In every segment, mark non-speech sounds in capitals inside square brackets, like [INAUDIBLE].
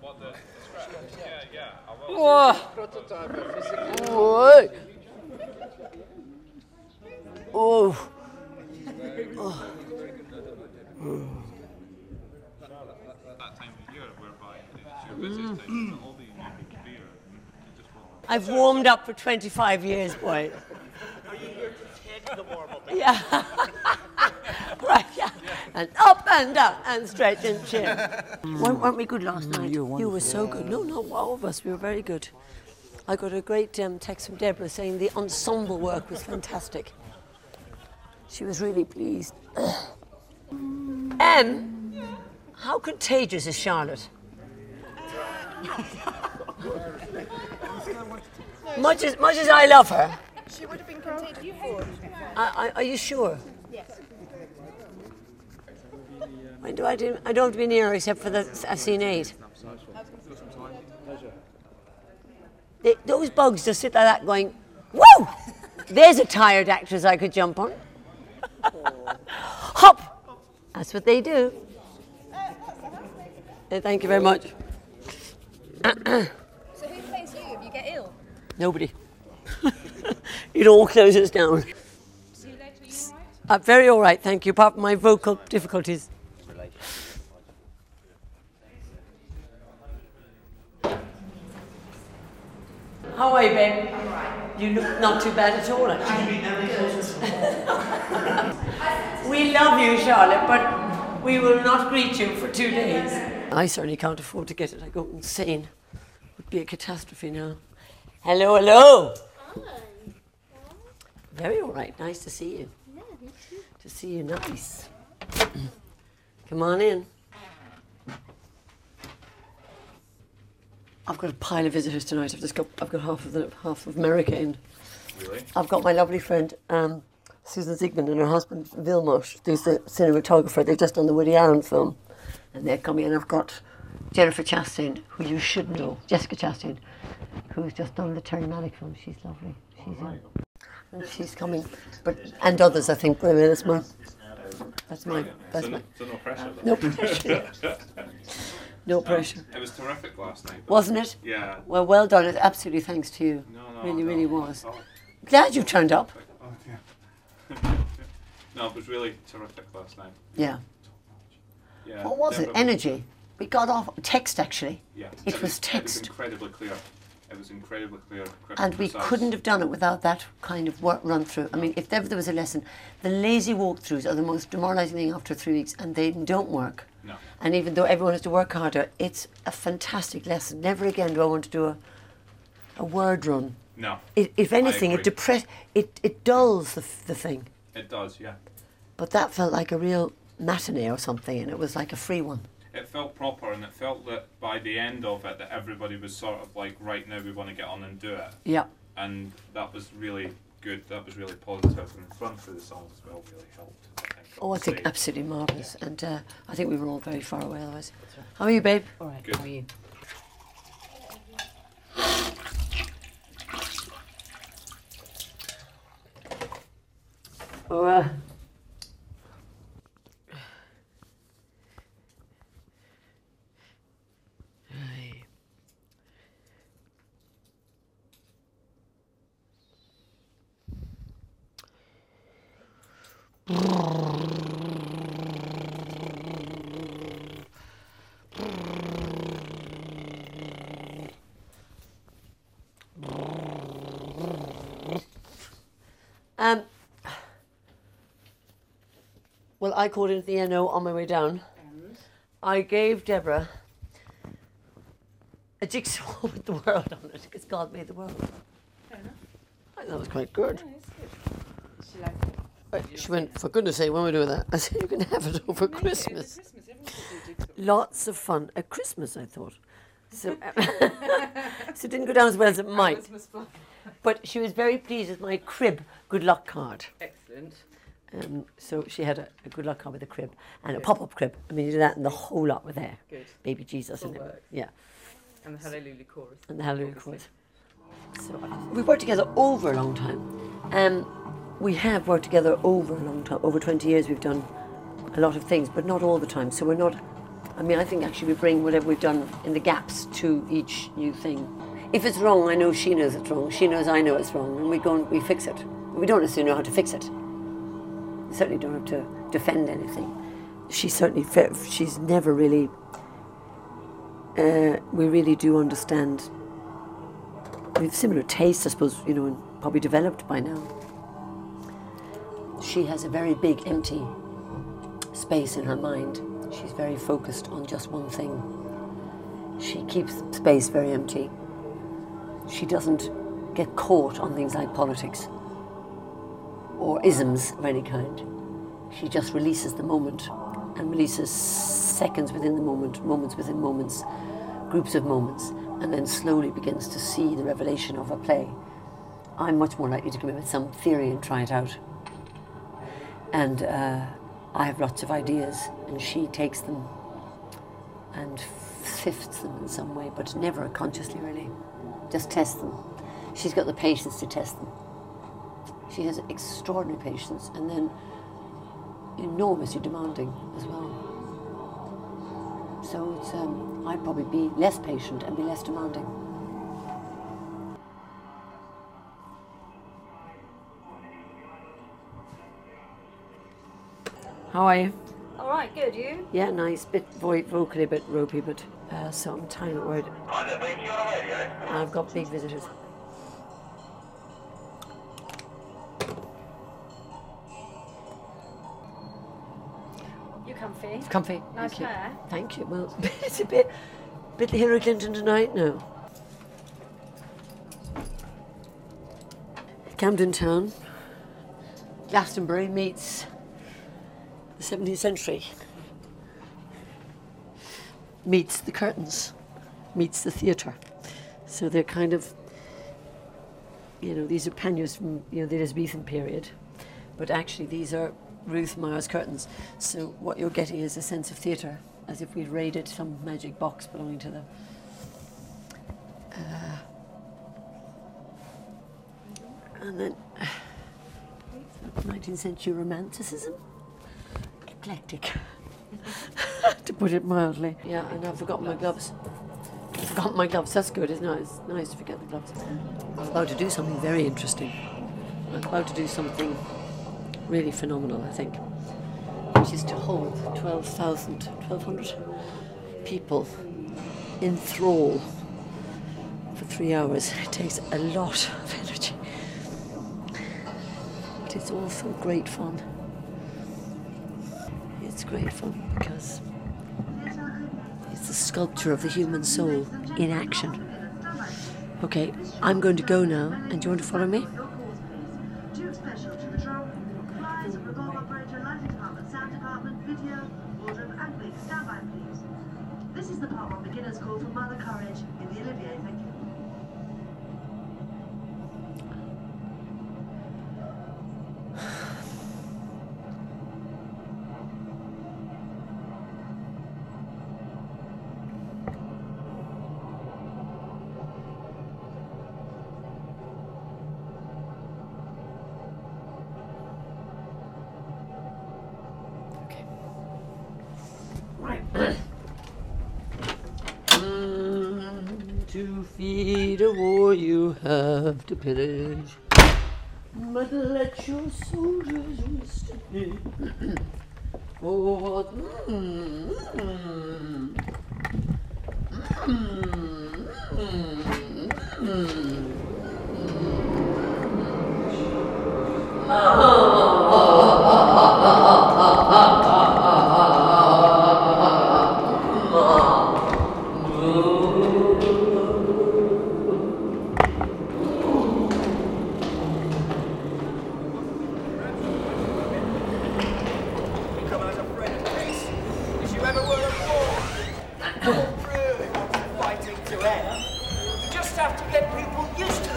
What the? Yeah, yeah. Whoa. Prototype of physical. Whoa. Oh. That time of year whereby it's your busiest time, so all the unique beer, you just want I've warmed up for 25 years, boy. Are you here to take the warm up? Yeah. [LAUGHS] right. And up and down and straight and chin. [LAUGHS] weren't, weren't we good last night? you were You were so good. No, no, all of us. We were very good. I got a great um, text from Deborah saying the ensemble work was fantastic. She was really pleased. Em, how contagious is Charlotte? [LAUGHS] much as much as I love her, She would have been contagious before. I, I, are you sure? When do I do? I don't have to be near except for the I've seen eight. They, those bugs just sit like that, going, "Woo! There's a tired actress I could jump on." Hop. That's what they do. Uh, thank you very much. [CLEARS THROAT] So who plays you if you get ill? Nobody. [LAUGHS] it all closes down. See you later, are you alright? Uh, very all right, thank you. Apart from my vocal difficulties. How are you, babe? I'm right. You look not too bad at all, actually. [LAUGHS] we love you, Charlotte, but we will not greet you for two days. I certainly can't afford to get it. I go insane. It would be a catastrophe now. Hello, hello. Hi. Very all right. Nice to see you. Yeah, you too. To see you, nice. [CLEARS THROAT] Come on in. I've got a pile of visitors tonight. I've just got I've got half of the half of America in. Really? I've got my lovely friend um, Susan Zsigmond and her husband Vilmos, who's the cinematographer. They've just done the Woody Allen film, and they're coming. And I've got Jennifer Chastain, who you should know, Jessica Chastain, who's just done the Terry Malick film. She's lovely. She's in. And she's coming, but and others I think. I mean, that's my that's my that's So my so no pressure. no pressure. [LAUGHS] No pressure. It was terrific last night. Wasn't it? Yeah. Well, well done. It's absolutely thanks to you. No, no. really, no. really was. Oh, Glad you turned up. oh, yeah. [LAUGHS] no, it was really terrific last night. Yeah. Yeah. What was it? Energy. We got off text actually, Yeah. It was text. It was incredibly clear. It was incredibly clear. and we precise. couldn't have done it without that kind of work run through. I mean, if ever there was a lesson, the lazy walkthroughs are the most demoralising thing after three weeks, and they don't work. No. And even though everyone has to work harder, it's a fantastic lesson. Never again do I want to do a, a word run. No. It, if anything, it depress, it, it dulls the, the thing. It does, yeah. But that felt like a real matinee or something, and it was like a free one. It felt proper, and it felt that by the end of it, that everybody was sort of like, right now we want to get on and do it, Yeah. and that was really good. That was really positive, and the run through the songs as well really helped. I think. Oh, I think absolutely marvellous. And uh, I think we were all very far away otherwise. How are you, babe? All right, Good. how are you? Oh, uh, Aye. Um, well, I called into the NO on my way down. I gave Deborah a jigsaw [LAUGHS] with the world on it because God made the world. I thought that was quite good. She liked it. Uh, She went, for goodness sake, when we doing that? [LAUGHS] I said, you can have it over Christmas. Christmas, do jigsaw. Lots of fun at Christmas, I thought. So, [LAUGHS] so it didn't go down as well as it might. But she was very pleased with my crib good luck card. Excellent. Um, so she had a, a good luck card with a crib and a pop-up crib. I mean, you did that, and the whole lot were there. Good. Baby Jesus Full and work. Yeah, And the Hallelujah chorus. and the Hallelujah chorus. So we've worked together over a long time. Um, we have worked together over a long time. Over 20 years, we've done a lot of things, but not all the time. So we're not I mean, I think actually we bring whatever we've done in the gaps to each new thing. If it's wrong, I know she knows it's wrong. She knows I know it's wrong, and we go and we fix it. We don't necessarily know how to fix it. We certainly don't have to defend anything. She certainly, she's never really. Uh, we really do understand. We have similar tastes, I suppose, you know, and probably developed by now. She has a very big empty space in her mind. She's very focused on just one thing. She keeps space very empty. She doesn't get caught on things like politics or isms of any kind. She just releases the moment and releases seconds within the moment, moments within moments, groups of moments, and then slowly begins to see the revelation of a play. I'm much more likely to come in with some theory and try it out. And uh, I have lots of ideas, and she takes them and sifts them in some way, but never consciously, really. Just tests them. She's got the patience to test them. She has extraordinary patience and then enormously demanding as well. So it's, um, I'd probably be less patient and be less demanding. How are you? All right, good. You? Yeah, nice. Bit vo- vocally a bit ropey, but uh, so I'm trying word. I've got big visitors. Comfy? Nice Thank you. Thank you. Well, [LAUGHS] it's a bit, bit Hillary Clinton tonight now. Camden Town, Glastonbury meets the 17th century, meets the curtains, meets the theatre. So they're kind of, you know, these are panniers from you know the Elizabethan period, but actually these are Ruth Meyer's curtains. So what you're getting is a sense of theatre, as if we'd raided some magic box belonging to the. Uh, and then [SIGHS] 19th century romanticism, eclectic, [LAUGHS] to put it mildly. Yeah, and I've forgotten my gloves. I forgot my gloves. That's good, isn't it? It's nice to forget the gloves. I'm about to do something very interesting. I'm about to do something really phenomenal, I think, which is to hold 12,000, 1,200 people in thrall for three hours. It takes a lot of energy. But it's also great fun. It's great fun because it's the sculpture of the human soul in action. Okay, I'm going to go now, and do you want to follow me? To feed a war you have to pillage. But let your soldiers rest in. For? Mm, mm, mm. You come as a friend of peace, as you ever were at war. No one really wants fighting to end. You just have to get people used to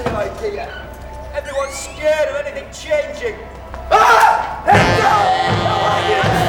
idea. Everyone's scared of anything changing. Ah! You?